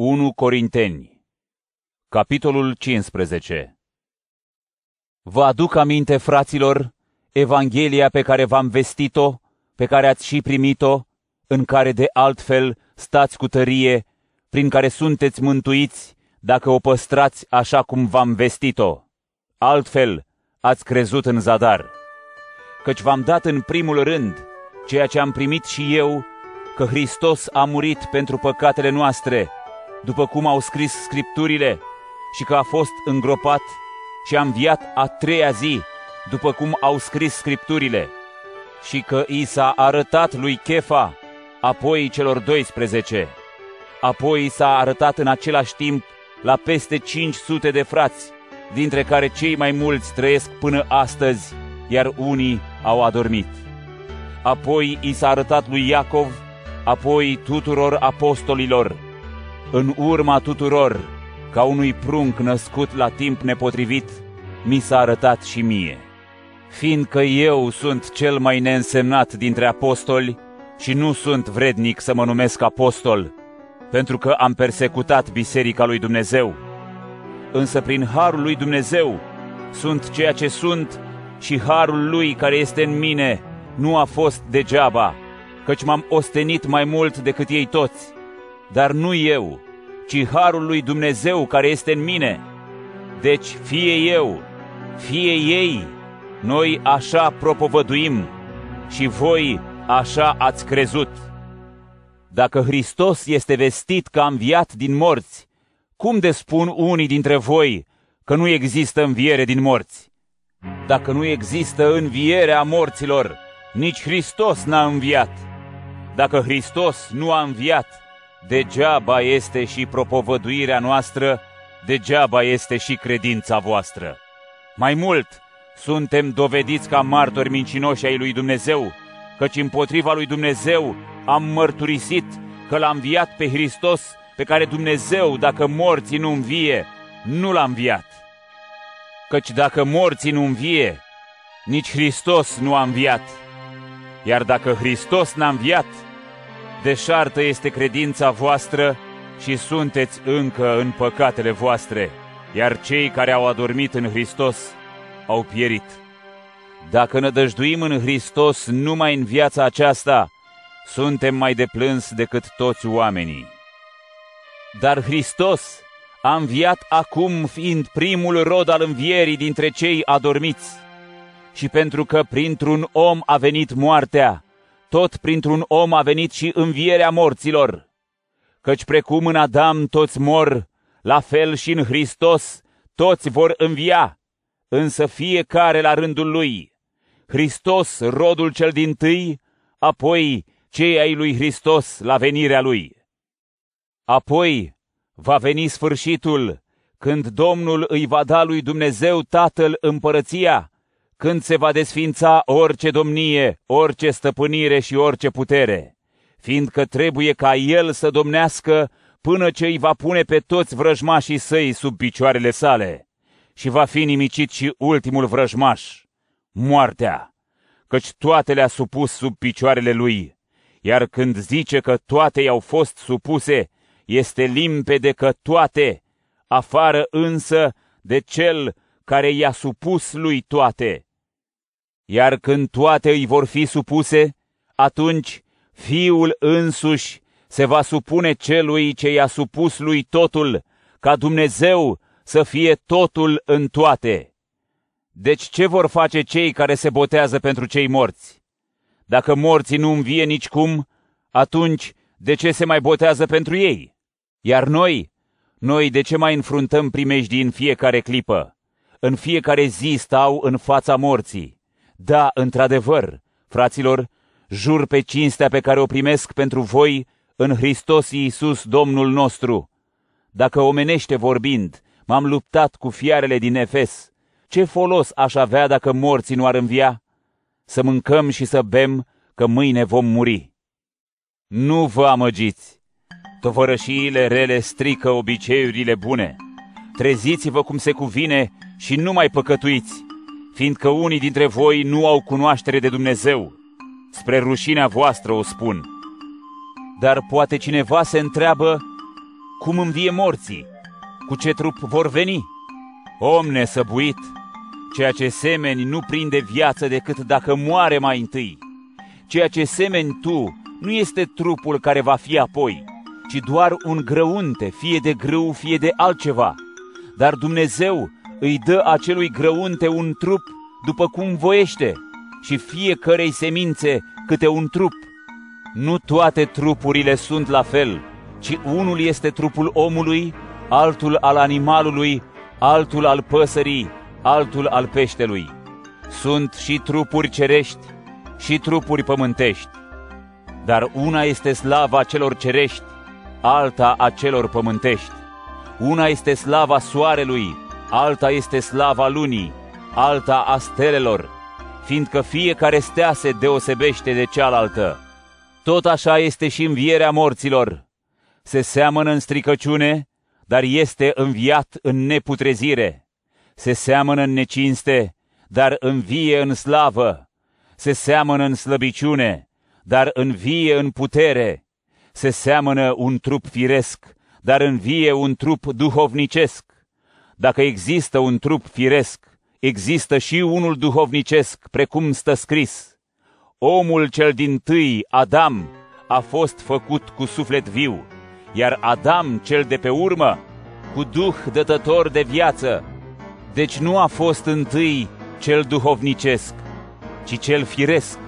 1 Corinteni Capitolul 15 Vă aduc aminte, fraților, Evanghelia pe care v-am vestit-o, pe care ați și primit-o, în care de altfel stați cu tărie, prin care sunteți mântuiți, dacă o păstrați așa cum v-am vestit-o. Altfel, ați crezut în zadar. Căci v-am dat în primul rând ceea ce am primit și eu, că Hristos a murit pentru păcatele noastre, după cum au scris Scripturile, și că a fost îngropat și a înviat a treia zi, după cum au scris Scripturile, și că i s-a arătat lui Chefa, apoi celor 12. Apoi i s-a arătat în același timp la peste 500 de frați, dintre care cei mai mulți trăiesc până astăzi, iar unii au adormit. Apoi i s-a arătat lui Iacov, apoi tuturor apostolilor, în urma tuturor, ca unui prunc născut la timp nepotrivit, mi s-a arătat și mie. Fiindcă eu sunt cel mai neînsemnat dintre apostoli și nu sunt vrednic să mă numesc apostol, pentru că am persecutat biserica lui Dumnezeu. Însă prin harul lui Dumnezeu sunt ceea ce sunt și harul lui care este în mine nu a fost degeaba, căci m-am ostenit mai mult decât ei toți. Dar nu eu, ci harul lui Dumnezeu care este în mine. Deci fie eu, fie ei, noi așa propovăduim și voi așa ați crezut. Dacă Hristos este vestit că a înviat din morți, cum de spun unii dintre voi că nu există înviere din morți? Dacă nu există înviere a morților, nici Hristos n-a înviat. Dacă Hristos nu a înviat, degeaba este și propovăduirea noastră, degeaba este și credința voastră. Mai mult, suntem dovediți ca martori mincinoși ai lui Dumnezeu, căci împotriva lui Dumnezeu am mărturisit că l-a înviat pe Hristos, pe care Dumnezeu, dacă morții nu învie, nu l-a înviat. Căci dacă morții nu învie, nici Hristos nu a înviat. Iar dacă Hristos n-a înviat, deșartă este credința voastră și sunteți încă în păcatele voastre, iar cei care au adormit în Hristos au pierit. Dacă nădăjduim în Hristos numai în viața aceasta, suntem mai deplâns decât toți oamenii. Dar Hristos a înviat acum fiind primul rod al învierii dintre cei adormiți. Și pentru că printr-un om a venit moartea, tot printr-un om a venit și învierea morților. Căci precum în Adam toți mor, la fel și în Hristos toți vor învia, însă fiecare la rândul lui. Hristos, rodul cel din tâi, apoi cei ai lui Hristos la venirea lui. Apoi va veni sfârșitul, când Domnul îi va da lui Dumnezeu Tatăl împărăția, când se va desfința orice domnie, orice stăpânire și orice putere, fiindcă trebuie ca El să domnească până ce îi va pune pe toți vrăjmașii săi sub picioarele sale. Și va fi nimicit și ultimul vrăjmaș, moartea, căci toate le-a supus sub picioarele lui, iar când zice că toate i-au fost supuse, este limpede că toate, afară însă de cel care i-a supus lui toate, iar când toate îi vor fi supuse, atunci Fiul însuși se va supune celui ce i-a supus lui totul, ca Dumnezeu să fie totul în toate. Deci ce vor face cei care se botează pentru cei morți? Dacă morții nu învie nicicum, atunci de ce se mai botează pentru ei? Iar noi, noi de ce mai înfruntăm primejdii în fiecare clipă? În fiecare zi stau în fața morții. Da, într-adevăr, fraților, jur pe cinstea pe care o primesc pentru voi în Hristos Iisus, Domnul nostru. Dacă omenește vorbind, m-am luptat cu fiarele din Efes, ce folos aș avea dacă morții nu ar învia? Să mâncăm și să bem, că mâine vom muri. Nu vă amăgiți! Tovărășiile rele strică obiceiurile bune. Treziți-vă cum se cuvine și nu mai păcătuiți fiindcă unii dintre voi nu au cunoaștere de Dumnezeu. Spre rușinea voastră o spun. Dar poate cineva se întreabă, cum învie morții, cu ce trup vor veni. Om nesăbuit, ceea ce semeni nu prinde viață decât dacă moare mai întâi. Ceea ce semeni tu nu este trupul care va fi apoi, ci doar un grăunte, fie de grâu, fie de altceva. Dar Dumnezeu îi dă acelui grăunte un trup după cum voiește și fiecărei semințe câte un trup. Nu toate trupurile sunt la fel, ci unul este trupul omului, altul al animalului, altul al păsării, altul al peștelui. Sunt și trupuri cerești și trupuri pământești. Dar una este slava celor cerești, alta a celor pământești. Una este slava soarelui, alta este slava lunii, alta a stelelor, fiindcă fiecare stea se deosebește de cealaltă. Tot așa este și învierea morților. Se seamănă în stricăciune, dar este înviat în neputrezire. Se seamănă în necinste, dar învie în slavă. Se seamănă în slăbiciune, dar învie în putere. Se seamănă un trup firesc, dar învie un trup duhovnicesc. Dacă există un trup firesc, există și unul duhovnicesc, precum stă scris. Omul cel din tâi, Adam, a fost făcut cu suflet viu, iar Adam cel de pe urmă, cu duh dătător de viață. Deci nu a fost întâi cel duhovnicesc, ci cel firesc,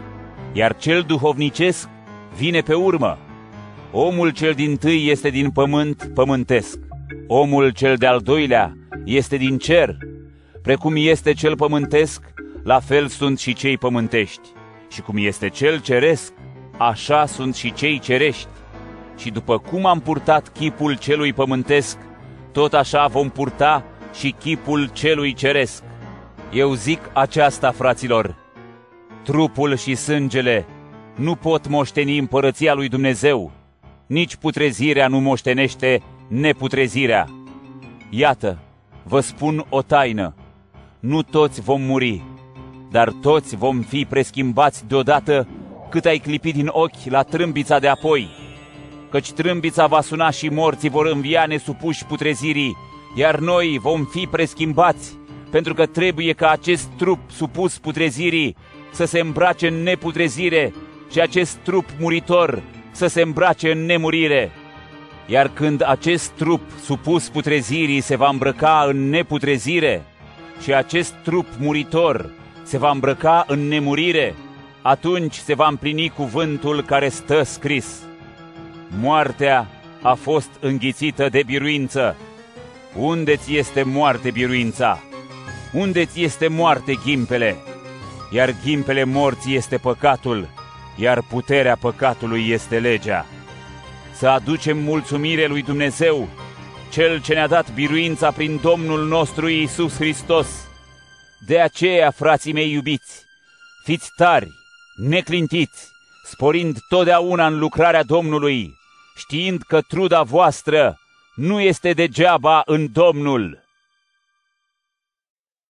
iar cel duhovnicesc vine pe urmă. Omul cel din tâi este din pământ pământesc, omul cel de-al doilea este din cer. Precum este cel pământesc, la fel sunt și cei pământești. Și cum este cel ceresc, așa sunt și cei cerești. Și după cum am purtat chipul celui pământesc, tot așa vom purta și chipul celui ceresc. Eu zic aceasta, fraților, trupul și sângele nu pot moșteni împărăția lui Dumnezeu, nici putrezirea nu moștenește neputrezirea. Iată, vă spun o taină, nu toți vom muri, dar toți vom fi preschimbați deodată cât ai clipit din ochi la trâmbița de apoi. Căci trâmbița va suna și morții vor învia nesupuși putrezirii, iar noi vom fi preschimbați, pentru că trebuie ca acest trup supus putrezirii să se îmbrace în neputrezire și acest trup muritor să se îmbrace în nemurire. Iar când acest trup supus putrezirii se va îmbrăca în neputrezire și acest trup muritor se va îmbrăca în nemurire, atunci se va împlini cuvântul care stă scris. Moartea a fost înghițită de biruință. Unde ți este moarte biruința? Unde ți este moarte ghimpele? Iar ghimpele morții este păcatul, iar puterea păcatului este legea. Să aducem mulțumire lui Dumnezeu, Cel ce ne-a dat biruința prin Domnul nostru Iisus Hristos. De aceea, frații mei iubiți, fiți tari, neclintiți, sporind totdeauna în lucrarea Domnului, știind că truda voastră nu este degeaba în Domnul.